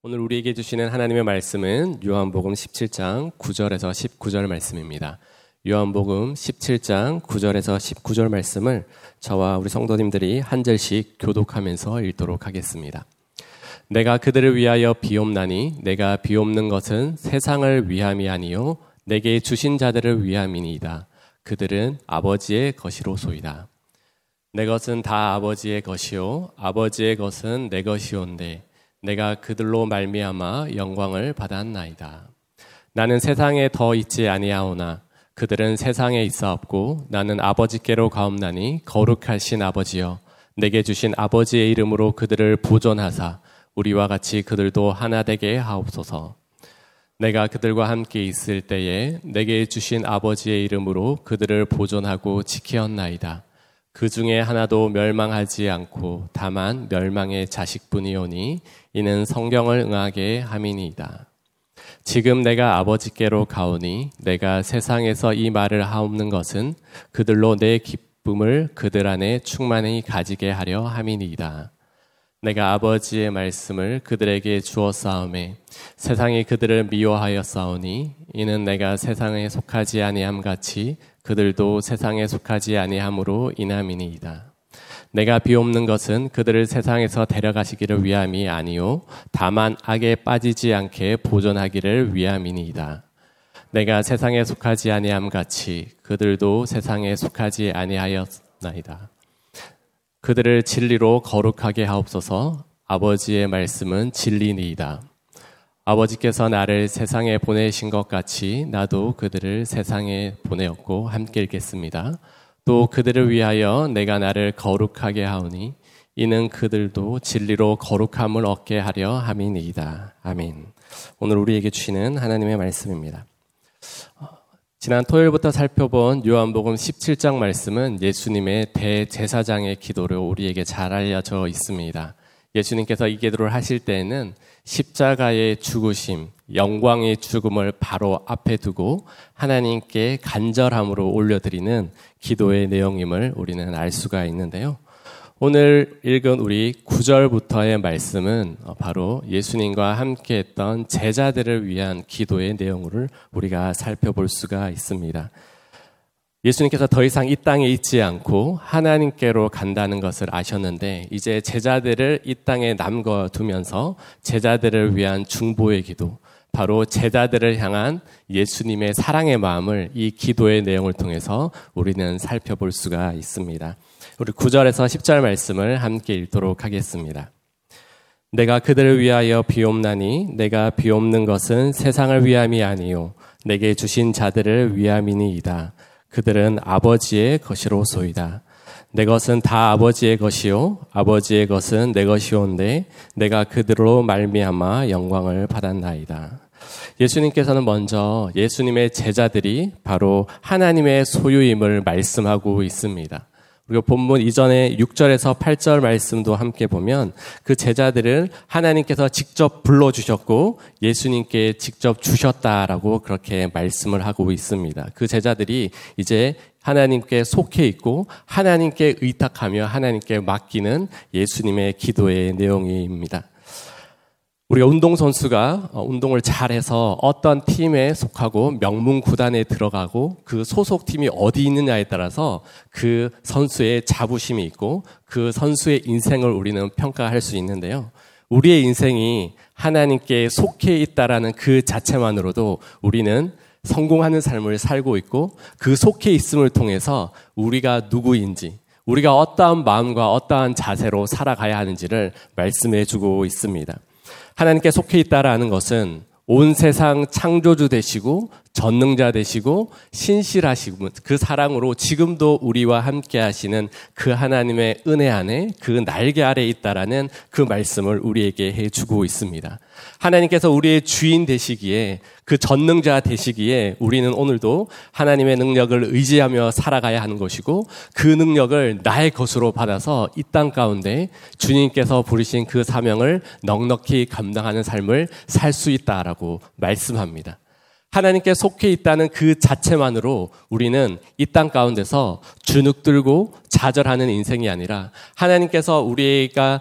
오늘 우리에게 주시는 하나님의 말씀은 요한복음 17장 9절에서 19절 말씀입니다. 요한복음 17장 9절에서 19절 말씀을 저와 우리 성도님들이 한 절씩 교독하면서 읽도록 하겠습니다. 내가 그들을 위하여 비옵나니 내가 비옵는 것은 세상을 위함이 아니요 내게 주신 자들을 위함이니이다. 그들은 아버지의 것이로소이다. 내 것은 다 아버지의 것이요 아버지의 것은 내 것이온데 내가 그들로 말미암아 영광을 받았나이다. 나는 세상에 더 있지 아니하오나 그들은 세상에 있사옵고 나는 아버지께로 가옵나니 거룩하신 아버지여 내게 주신 아버지의 이름으로 그들을 보존하사 우리와 같이 그들도 하나 되게 하옵소서. 내가 그들과 함께 있을 때에 내게 주신 아버지의 이름으로 그들을 보존하고 지키었나이다. 그 중에 하나도 멸망하지 않고 다만 멸망의 자식뿐이오니 이는 성경을 응하게 함이니이다. 지금 내가 아버지께로 가오니 내가 세상에서 이 말을 하옵는 것은 그들로 내 기쁨을 그들 안에 충만히 가지게 하려 함이니이다. 내가 아버지의 말씀을 그들에게 주었사오매 세상이 그들을 미워하였사오니 이는 내가 세상에 속하지 아니함 같이 그들도 세상에 속하지 아니함으로 인함이니이다. 내가 비옵는 것은 그들을 세상에서 데려가시기를 위함이 아니요 다만 악에 빠지지 않게 보존하기를 위함이니이다. 내가 세상에 속하지 아니함 같이 그들도 세상에 속하지 아니하였나이다. 그들을 진리로 거룩하게 하옵소서. 아버지의 말씀은 진리니이다. 아버지께서 나를 세상에 보내신 것 같이 나도 그들을 세상에 보내었고 함께 읽겠습니다. 또 그들을 위하여 내가 나를 거룩하게 하오니 이는 그들도 진리로 거룩함을 얻게 하려 함이니이다. 아멘. 오늘 우리에게 주시는 하나님의 말씀입니다. 지난 토요일부터 살펴본 요한복음 17장 말씀은 예수님의 대제사장의 기도로 우리에게 잘 알려져 있습니다. 예수님께서 이 기도를 하실 때에는 십자가의 죽으심, 영광의 죽음을 바로 앞에 두고 하나님께 간절함으로 올려드리는 기도의 내용임을 우리는 알 수가 있는데요. 오늘 읽은 우리 9절부터의 말씀은 바로 예수님과 함께 했던 제자들을 위한 기도의 내용을 우리가 살펴볼 수가 있습니다. 예수님께서 더 이상 이 땅에 있지 않고 하나님께로 간다는 것을 아셨는데 이제 제자들을 이 땅에 남겨 두면서 제자들을 위한 중보의 기도, 바로 제자들을 향한 예수님의 사랑의 마음을 이 기도의 내용을 통해서 우리는 살펴볼 수가 있습니다. 우리 9절에서 10절 말씀을 함께 읽도록 하겠습니다. 내가 그들을 위하여 비옵나니 내가 비옵는 것은 세상을 위함이 아니요 내게 주신 자들을 위함이니이다. 그들은 아버지의 것이로소이다. 내 것은 다 아버지의 것이요 아버지의 것은 내 것이온데 내가 그들로 말미암아 영광을 받았나이다. 예수님께서는 먼저 예수님의 제자들이 바로 하나님의 소유임을 말씀하고 있습니다. 그리고 본문 이전에 6절에서 8절 말씀도 함께 보면 그 제자들을 하나님께서 직접 불러주셨고 예수님께 직접 주셨다라고 그렇게 말씀을 하고 있습니다. 그 제자들이 이제 하나님께 속해 있고 하나님께 의탁하며 하나님께 맡기는 예수님의 기도의 내용입니다. 우리가 운동선수가 어, 운동을 잘해서 어떤 팀에 속하고 명문 구단에 들어가고 그 소속 팀이 어디 있느냐에 따라서 그 선수의 자부심이 있고 그 선수의 인생을 우리는 평가할 수 있는데요. 우리의 인생이 하나님께 속해 있다라는 그 자체만으로도 우리는 성공하는 삶을 살고 있고 그 속해 있음을 통해서 우리가 누구인지 우리가 어떠한 마음과 어떠한 자세로 살아가야 하는지를 말씀해 주고 있습니다. 하나님께 속해 있다라는 것은 온 세상 창조주 되시고 전능자 되시고 신실하시고 그 사랑으로 지금도 우리와 함께 하시는 그 하나님의 은혜 안에 그 날개 아래 있다라는 그 말씀을 우리에게 해 주고 있습니다. 하나님께서 우리의 주인 되시기에 그 전능자 되시기에 우리는 오늘도 하나님의 능력을 의지하며 살아가야 하는 것이고 그 능력을 나의 것으로 받아서 이 땅 가운데 주님께서 부르신 그 사명을 넉넉히 감당하는 삶을 살 수 있다라고 말씀합니다. 하나님께 속해 있다는 그 자체만으로 우리는 이 땅 가운데서 주눅 들고 좌절하는 인생이 아니라 하나님께서 우리가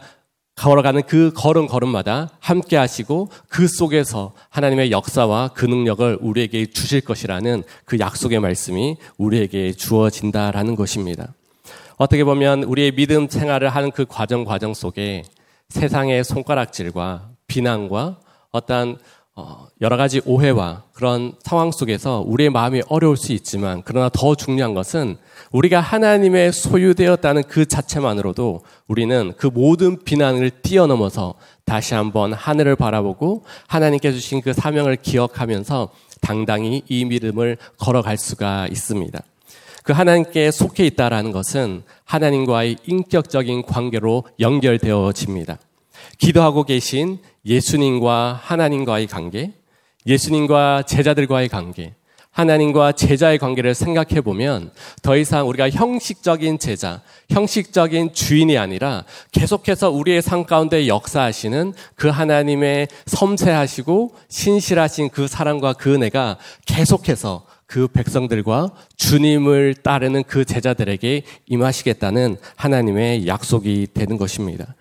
걸어가는 그 걸음 걸음마다 함께 하시고 그 속에서 하나님의 역사와 그 능력을 우리에게 주실 것이라는 그 약속의 말씀이 우리에게 주어진다라는 것입니다. 어떻게 보면 우리의 믿음 생활을 하는 그 과정 과정 속에 세상의 손가락질과 비난과 어떤 어, 여러 가지 오해와 그런 상황 속에서 우리의 마음이 어려울 수 있지만 그러나 더 중요한 것은 우리가 하나님의 소유되었다는 그 자체만으로도 우리는 그 모든 비난을 뛰어넘어서 다시 한번 하늘을 바라보고 하나님께 주신 그 사명을 기억하면서 당당히 이 믿음을 걸어갈 수가 있습니다. 그 하나님께 속해 있다라는 것은 하나님과의 인격적인 관계로 연결되어집니다. 기도하고 계신 예수님과 하나님과의 관계, 예수님과 제자들과의 관계, 하나님과 제자의 관계를 생각해 보면 더 이상 우리가 형식적인 제자, 형식적인 주인이 아니라 계속해서 우리의 삶 가운데 역사하시는 그 하나님의 섬세하시고 신실하신 그 사랑과 그 은혜가 계속해서 그 백성들과 주님을 따르는 그 제자들에게 임하시겠다는 하나님의 약속이 되는 것입니다.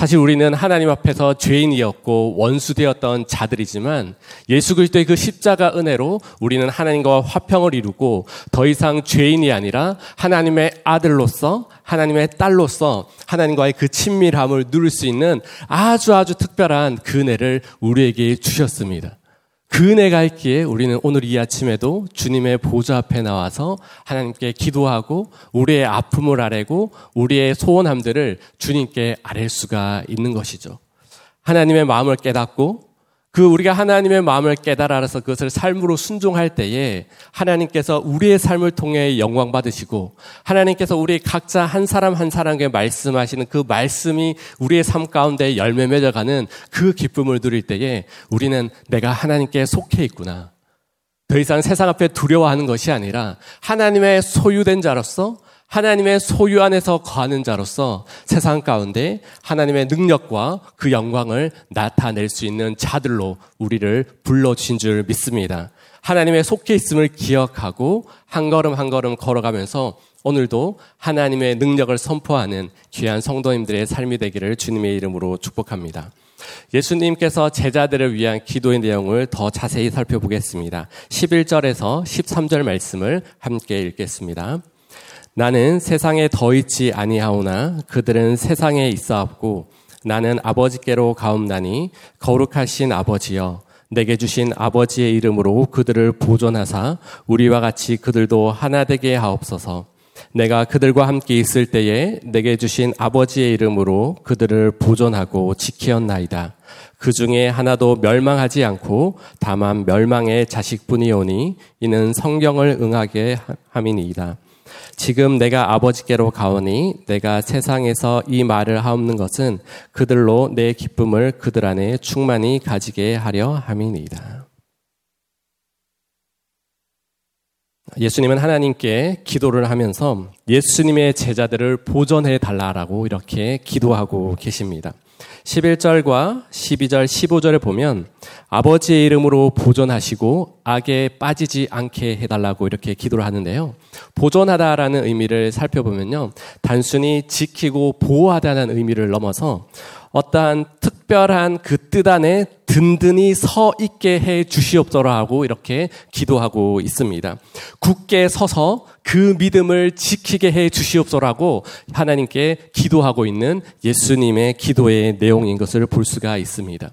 사실 우리는 하나님 앞에서 죄인이었고 원수되었던 자들이지만 예수 그리스도의 그 십자가 은혜로 우리는 하나님과 화평을 이루고 더 이상 죄인이 아니라 하나님의 아들로서 하나님의 딸로서 하나님과의 그 친밀함을 누릴 수 있는 아주 아주 특별한 그 은혜를 우리에게 주셨습니다. 그 은혜가 있기에 우리는 오늘 이 아침에도 주님의 보좌 앞에 나와서 하나님께 기도하고 우리의 아픔을 아뢰고 우리의 소원함들을 주님께 아랠 수가 있는 것이죠. 하나님의 마음을 깨닫고 그 우리가 하나님의 마음을 깨달아서 그것을 삶으로 순종할 때에 하나님께서 우리의 삶을 통해 영광 받으시고 하나님께서 우리 각자 한 사람 한 사람에게 말씀하시는 그 말씀이 우리의 삶 가운데 열매 맺어가는 그 기쁨을 누릴 때에 우리는 내가 하나님께 속해 있구나. 더 이상 세상 앞에 두려워하는 것이 아니라 하나님의 소유된 자로서 하나님의 소유 안에서 거하는 자로서 세상 가운데 하나님의 능력과 그 영광을 나타낼 수 있는 자들로 우리를 불러주신 줄 믿습니다. 하나님의 속해 있음을 기억하고 한 걸음 한 걸음 걸어가면서 오늘도 하나님의 능력을 선포하는 귀한 성도님들의 삶이 되기를 주님의 이름으로 축복합니다. 예수님께서 제자들을 위한 기도의 내용을 더 자세히 살펴보겠습니다. 11절에서 13절 말씀을 함께 읽겠습니다. 나는 세상에 더 있지 아니하오나 그들은 세상에 있어왔고 나는 아버지께로 가옵나니 거룩하신 아버지여 내게 주신 아버지의 이름으로 그들을 보존하사 우리와 같이 그들도 하나 되게 하옵소서. 내가 그들과 함께 있을 때에 내게 주신 아버지의 이름으로 그들을 보존하고 지키었나이다. 그 중에 하나도 멸망하지 않고 다만 멸망의 자식뿐이오니 이는 성경을 응하게 함이니이다. 지금 내가 아버지께로 가오니 내가 세상에서 이 말을 하옵는 것은 그들로 내 기쁨을 그들 안에 충만히 가지게 하려 함이니이다. 예수님은 하나님께 기도를 하면서 예수님의 제자들을 보존해 달라라고 이렇게 기도하고 계십니다. 11절과 12절, 15절에 보면 아버지의 이름으로 보존하시고 악에 빠지지 않게 해달라고 이렇게 기도를 하는데요. 보존하다라는 의미를 살펴보면요. 단순히 지키고 보호하다는 의미를 넘어서 어떠한 특 별한 그 뜻 안에 든든히 서 있게 해 주시옵소서 하고 이렇게 기도하고 있습니다. 굳게 서서 그 믿음을 지키게 해 주시옵소라고 하나님께 기도하고 있는 예수님의 기도의 내용인 것을 볼 수가 있습니다.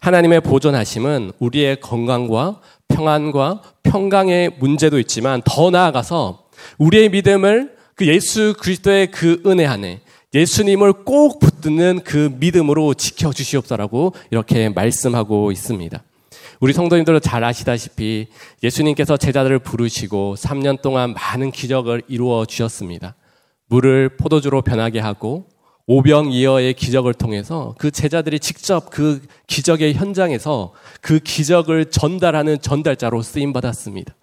하나님의 보존하심은 우리의 건강과 평안과 평강의 문제도 있지만 더 나아가서 우리의 믿음을 그 예수 그리스도의 그 은혜 안에 예수님을 꼭 붙드는 그 믿음으로 지켜주시옵소라고 이렇게 말씀하고 있습니다. 우리 성도님들도 잘 아시다시피 예수님께서 제자들을 부르시고 3년 동안 많은 기적을 이루어 주셨습니다. 물을 포도주로 변하게 하고 오병이어의 기적을 통해서 그 제자들이 직접 그 기적의 현장에서 그 기적을 전달하는 전달자로 쓰임 받았습니다.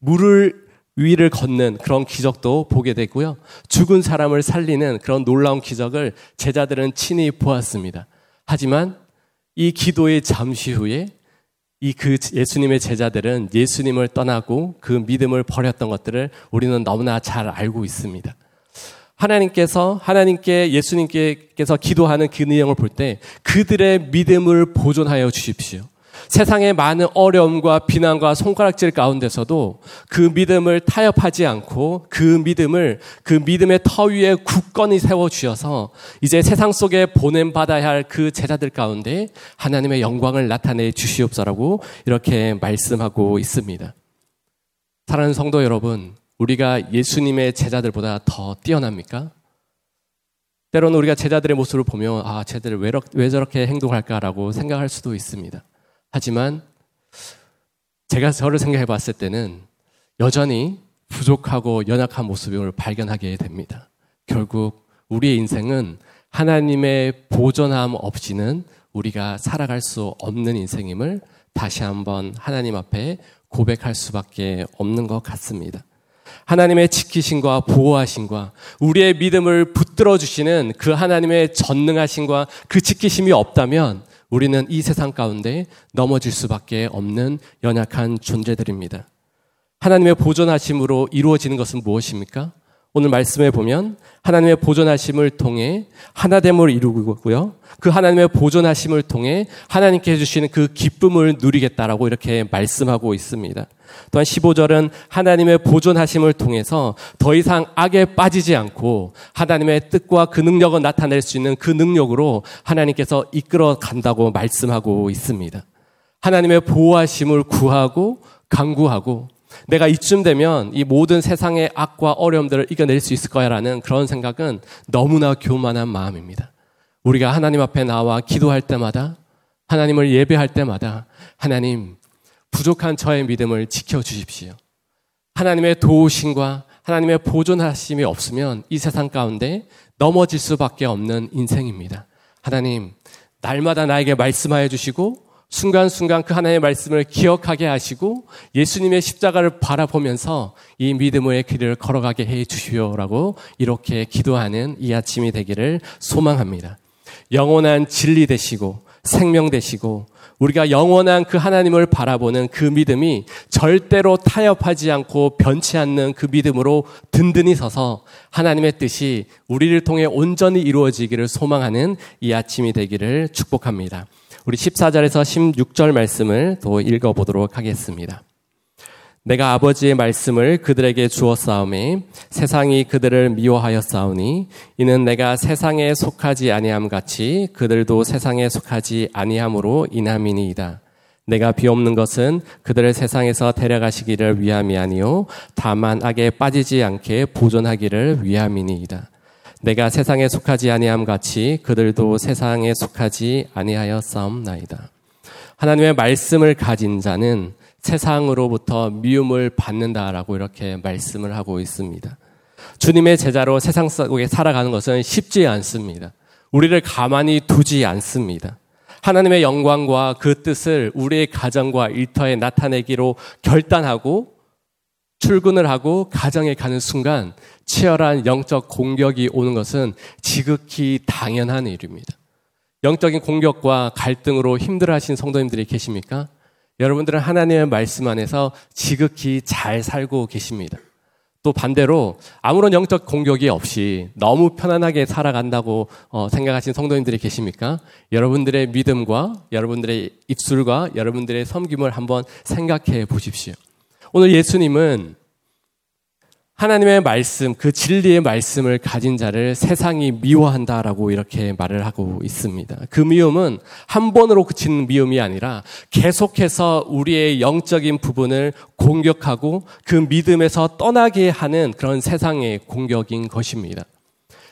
물을 위를 걷는 그런 기적도 보게 되고요. 죽은 사람을 살리는 그런 놀라운 기적을 제자들은 친히 보았습니다. 하지만 이 기도의 잠시 후에 이 그 예수님의 제자들은 예수님을 떠나고 그 믿음을 버렸던 것들을 우리는 너무나 잘 알고 있습니다. 하나님께서 하나님께 예수님께서 기도하는 그 내용을 볼 때 그들의 믿음을 보존하여 주십시오. 세상의 많은 어려움과 비난과 손가락질 가운데서도 그 믿음을 타협하지 않고 그 믿음을 그 믿음의 터 위에 굳건히 세워 주셔서 이제 세상 속에 보냄 받아야 할 그 제자들 가운데 하나님의 영광을 나타내 주시옵소라고 이렇게 말씀하고 있습니다. 사랑하는 성도 여러분, 우리가 예수님의 제자들보다 더 뛰어납니까? 때로는 우리가 제자들의 모습을 보면 아, 쟤들 왜, 왜 저렇게 행동할까라고 생각할 수도 있습니다. 하지만 제가 저를 생각해 봤을 때는 여전히 부족하고 연약한 모습을 발견하게 됩니다. 결국 우리의 인생은 하나님의 보존함 없이는 우리가 살아갈 수 없는 인생임을 다시 한번 하나님 앞에 고백할 수밖에 없는 것 같습니다. 하나님의 지키심과 보호하심과 우리의 믿음을 붙들어 주시는 그 하나님의 전능하심과 그 지키심이 없다면 우리는 이 세상 가운데 넘어질 수밖에 없는 연약한 존재들입니다. 하나님의 보존하심으로 이루어지는 것은 무엇입니까? 오늘 말씀에 보면 하나님의 보존하심을 통해 하나됨을 이루고요. 그 하나님의 보존하심을 통해 하나님께 해주시는 그 기쁨을 누리겠다라고 이렇게 말씀하고 있습니다. 또한 15절은 하나님의 보존하심을 통해서 더 이상 악에 빠지지 않고 하나님의 뜻과 그 능력을 나타낼 수 있는 그 능력으로 하나님께서 이끌어 간다고 말씀하고 있습니다. 하나님의 보호하심을 구하고 강구하고 내가 이쯤 되면 이 모든 세상의 악과 어려움들을 이겨낼 수 있을 거야라는 그런 생각은 너무나 교만한 마음입니다. 우리가 하나님 앞에 나와 기도할 때마다 하나님을 예배할 때마다 하나님 부족한 저의 믿음을 지켜 주십시오. 하나님의 도우심과 하나님의 보존하심이 없으면 이 세상 가운데 넘어질 수밖에 없는 인생입니다. 하나님, 날마다 나에게 말씀하여 주시고 순간순간 그 하나님의 말씀을 기억하게 하시고 예수님의 십자가를 바라보면서 이 믿음의 길을 걸어가게 해 주시오라고 이렇게 기도하는 이 아침이 되기를 소망합니다. 영원한 진리 되시고 생명 되시고 우리가 영원한 그 하나님을 바라보는 그 믿음이 절대로 타협하지 않고 변치 않는 그 믿음으로 든든히 서서 하나님의 뜻이 우리를 통해 온전히 이루어지기를 소망하는 이 아침이 되기를 축복합니다. 우리 14절에서 16절 말씀을 또 읽어보도록 하겠습니다. 내가 아버지의 말씀을 그들에게 주었사오매 세상이 그들을 미워하였사오니 이는 내가 세상에 속하지 아니함 같이 그들도 세상에 속하지 아니함으로 인함이니이다. 내가 비옵는 것은 그들을 세상에서 데려가시기를 위함이 아니요 다만 악에 빠지지 않게 보존하기를 위함이니이다. 내가 세상에 속하지 아니함 같이 그들도 세상에 속하지 아니하였사옵나이다. 하나님의 말씀을 가진 자는 세상으로부터 미움을 받는다라고 이렇게 말씀을 하고 있습니다. 주님의 제자로 세상 속에 살아가는 것은 쉽지 않습니다. 우리를 가만히 두지 않습니다. 하나님의 영광과 그 뜻을 우리의 가정과 일터에 나타내기로 결단하고 출근을 하고 가정에 가는 순간 치열한 영적 공격이 오는 것은 지극히 당연한 일입니다. 영적인 공격과 갈등으로 힘들어하신 성도님들이 계십니까? 여러분들은 하나님의 말씀 안에서 지극히 잘 살고 계십니다. 또 반대로 아무런 영적 공격이 없이 너무 편안하게 살아간다고 어, 생각하신 성도님들이 계십니까? 여러분들의 믿음과 여러분들의 입술과 여러분들의 섬김을 한번 생각해 보십시오. 오늘 예수님은 하나님의 말씀, 그 진리의 말씀을 가진 자를 세상이 미워한다라고 이렇게 말을 하고 있습니다. 그 미움은 한 번으로 그치는 미움이 아니라 계속해서 우리의 영적인 부분을 공격하고 그 믿음에서 떠나게 하는 그런 세상의 공격인 것입니다.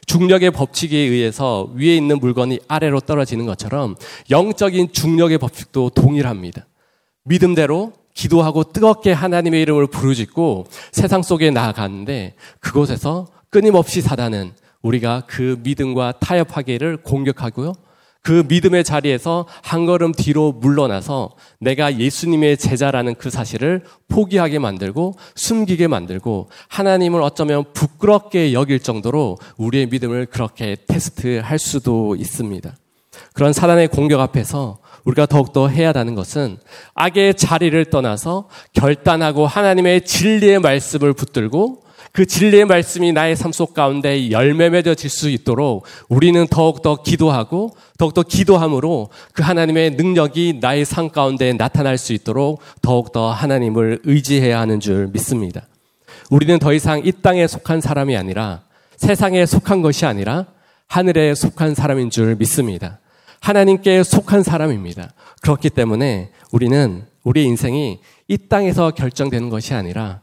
중력의 법칙에 의해서 위에 있는 물건이 아래로 떨어지는 것처럼 영적인 중력의 법칙도 동일합니다. 믿음대로 기도하고 뜨겁게 하나님의 이름을 부르짖고 세상 속에 나아가는데 그곳에서 끊임없이 사단은 우리가 그 믿음과 타협하기를 공격하고요. 그 믿음의 자리에서 한 걸음 뒤로 물러나서 내가 예수님의 제자라는 그 사실을 포기하게 만들고 숨기게 만들고 하나님을 어쩌면 부끄럽게 여길 정도로 우리의 믿음을 그렇게 테스트할 수도 있습니다. 그런 사단의 공격 앞에서 우리가 더욱더 해야 하는 것은 악의 자리를 떠나서 결단하고 하나님의 진리의 말씀을 붙들고 그 진리의 말씀이 나의 삶 속 가운데 열매 맺어질 수 있도록 우리는 더욱더 기도하고 더욱더 기도함으로 그 하나님의 능력이 나의 삶 가운데 나타날 수 있도록 더욱더 하나님을 의지해야 하는 줄 믿습니다. 우리는 더 이상 이 땅에 속한 사람이 아니라 세상에 속한 것이 아니라 하늘에 속한 사람인 줄 믿습니다. 하나님께 속한 사람입니다. 그렇기 때문에 우리는 우리의 인생이 이 땅에서 결정되는 것이 아니라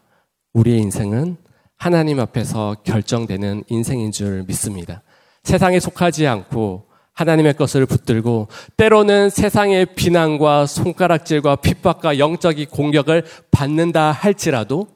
우리의 인생은 하나님 앞에서 결정되는 인생인 줄 믿습니다. 세상에 속하지 않고 하나님의 것을 붙들고 때로는 세상의 비난과 손가락질과 핍박과 영적인 공격을 받는다 할지라도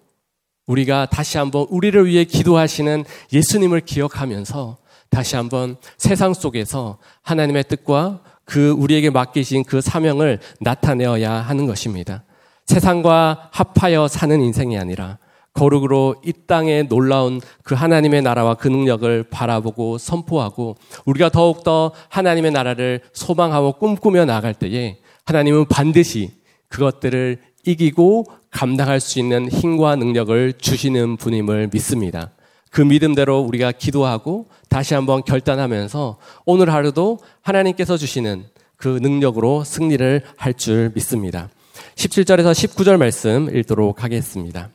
우리가 다시 한번 우리를 위해 기도하시는 예수님을 기억하면서 다시 한번 세상 속에서 하나님의 뜻과 그 우리에게 맡기신 그 사명을 나타내어야 하는 것입니다. 세상과 합하여 사는 인생이 아니라 거룩으로 이 땅에 놀라운 그 하나님의 나라와 그 능력을 바라보고 선포하고 우리가 더욱더 하나님의 나라를 소망하고 꿈꾸며 나갈 때에 하나님은 반드시 그것들을 이기고 감당할 수 있는 힘과 능력을 주시는 분임을 믿습니다. 그 믿음대로 우리가 기도하고 다시 한번 결단하면서 오늘 하루도 하나님께서 주시는 그 능력으로 승리를 할 줄 믿습니다. 17절에서 19절 말씀 읽도록 하겠습니다.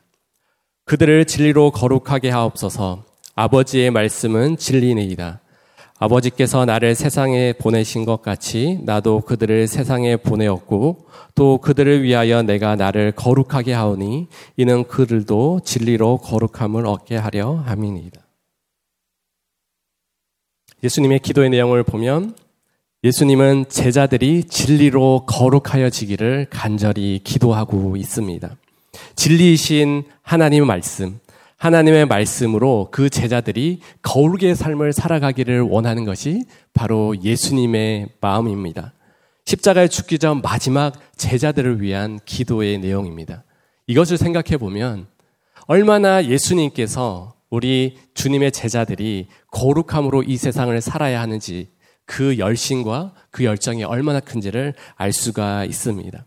그들을 진리로 거룩하게 하옵소서 아버지의 말씀은 진리니이다. 아버지께서 나를 세상에 보내신 것 같이 나도 그들을 세상에 보내었고 또 그들을 위하여 내가 나를 거룩하게 하오니 이는 그들도 진리로 거룩함을 얻게 하려 함이니이다. 예수님의 기도의 내용을 보면 예수님은 제자들이 진리로 거룩하여지기를 간절히 기도하고 있습니다. 진리이신 하나님의 말씀, 하나님의 말씀으로 그 제자들이 거룩의 삶을 살아가기를 원하는 것이 바로 예수님의 마음입니다. 십자가에 죽기 전 마지막 제자들을 위한 기도의 내용입니다. 이것을 생각해 보면 얼마나 예수님께서 우리 주님의 제자들이 거룩함으로 이 세상을 살아야 하는지 그 열심과 그 열정이 얼마나 큰지를 알 수가 있습니다.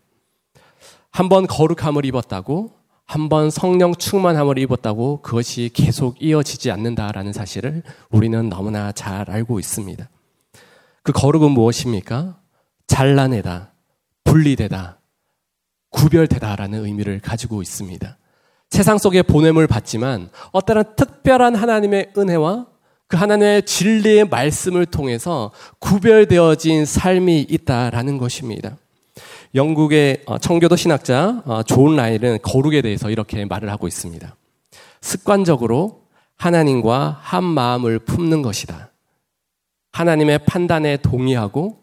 한번 거룩함을 입었다고 한번 성령 충만함을 입었다고 그것이 계속 이어지지 않는다라는 사실을 우리는 너무나 잘 알고 있습니다. 그 거룩은 무엇입니까? 잘라내다, 분리되다, 구별되다라는 의미를 가지고 있습니다. 세상 속에 보냄을 받지만 어떠한 특별한 하나님의 은혜와 그 하나님의 진리의 말씀을 통해서 구별되어진 삶이 있다라는 것입니다. 영국의 어, 청교도 신학자 어, 존 라일은 거룩에 대해서 이렇게 말을 하고 있습니다. 습관적으로 하나님과 한 마음을 품는 것이다. 하나님의 판단에 동의하고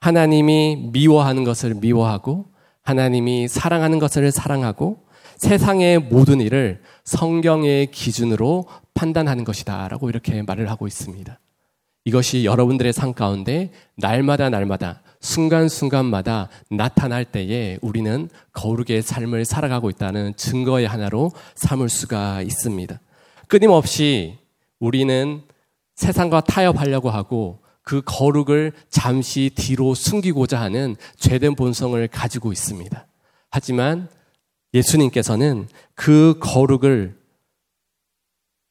하나님이 미워하는 것을 미워하고 하나님이 사랑하는 것을 사랑하고 세상의 모든 일을 성경의 기준으로 판단하는 것이다. 라고 이렇게 말을 하고 있습니다. 이것이 여러분들의 삶 가운데 날마다 날마다 순간순간마다 나타날 때에 우리는 거룩의 삶을 살아가고 있다는 증거의 하나로 삼을 수가 있습니다. 끊임없이 우리는 세상과 타협하려고 하고 그 거룩을 잠시 뒤로 숨기고자 하는 죄된 본성을 가지고 있습니다. 하지만 예수님께서는 그 거룩을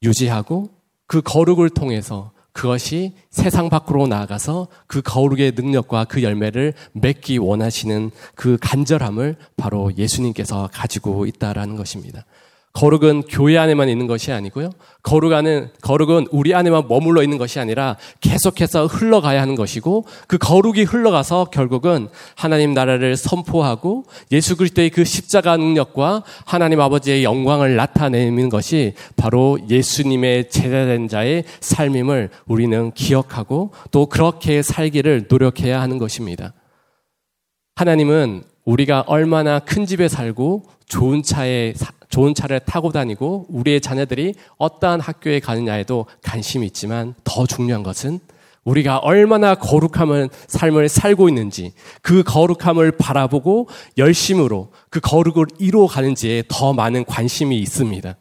유지하고 그 거룩을 통해서 그것이 세상 밖으로 나아가서 그 거룩의 능력과 그 열매를 맺기 원하시는 그 간절함을 바로 예수님께서 가지고 있다라는 것입니다. 거룩은 교회 안에만 있는 것이 아니고요. 거룩하는, 거룩은 우리 안에만 머물러 있는 것이 아니라 계속해서 흘러가야 하는 것이고 그 거룩이 흘러가서 결국은 하나님 나라를 선포하고 예수 그리스도의 그 십자가 능력과 하나님 아버지의 영광을 나타내는 것이 바로 예수님의 제자된 자의 삶임을 우리는 기억하고 또 그렇게 살기를 노력해야 하는 것입니다. 하나님은 우리가 얼마나 큰 집에 살고 좋은 차에 좋은 차를 타고 다니고 우리의 자녀들이 어떠한 학교에 가느냐에도 관심이 있지만 더 중요한 것은 우리가 얼마나 거룩함을 삶을 살고 있는지 그 거룩함을 바라보고 열심으로 그 거룩을 이루어 가는지에 더 많은 관심이 있습니다.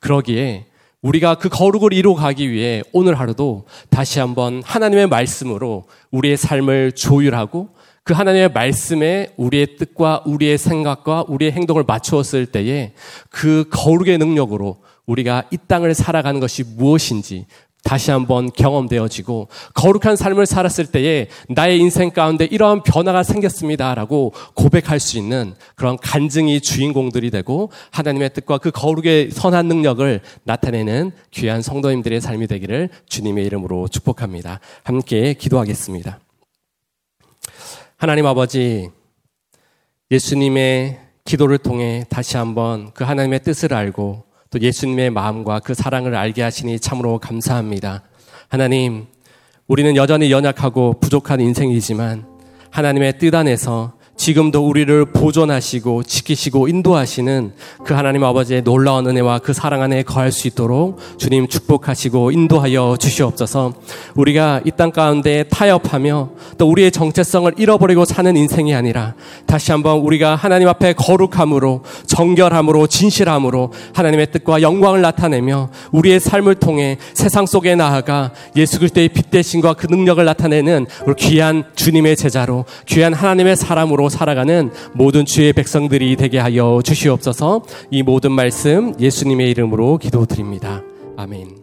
그러기에 우리가 그 거룩을 이루어 가기 위해 오늘 하루도 다시 한번 하나님의 말씀으로 우리의 삶을 조율하고 그 하나님의 말씀에 우리의 뜻과 우리의 생각과 우리의 행동을 맞추었을 때에 그 거룩의 능력으로 우리가 이 땅을 살아가는 것이 무엇인지 다시 한번 경험되어지고 거룩한 삶을 살았을 때에 나의 인생 가운데 이러한 변화가 생겼습니다라고 고백할 수 있는 그런 간증이 주인공들이 되고 하나님의 뜻과 그 거룩의 선한 능력을 나타내는 귀한 성도님들의 삶이 되기를 주님의 이름으로 축복합니다. 함께 기도하겠습니다. 하나님 아버지 예수님의 기도를 통해 다시 한번 그 하나님의 뜻을 알고 또 예수님의 마음과 그 사랑을 알게 하시니 참으로 감사합니다. 하나님, 우리는 여전히 연약하고 부족한 인생이지만 하나님의 뜻 안에서 지금도 우리를 보존하시고 지키시고 인도하시는 그 하나님 아버지의 놀라운 은혜와 그 사랑 안에 거할 수 있도록 주님 축복하시고 인도하여 주시옵소서. 우리가 이 땅 가운데 타협하며 또 우리의 정체성을 잃어버리고 사는 인생이 아니라 다시 한번 우리가 하나님 앞에 거룩함으로 정결함으로 진실함으로 하나님의 뜻과 영광을 나타내며 우리의 삶을 통해 세상 속에 나아가 예수 그리스도의 빛 대신과 그 능력을 나타내는 우리 귀한 주님의 제자로 귀한 하나님의 사람으로 살아가는 모든 주의 백성들이 되게 하여 주시옵소서 이 모든 말씀 예수님의 이름으로 기도드립니다. 아멘.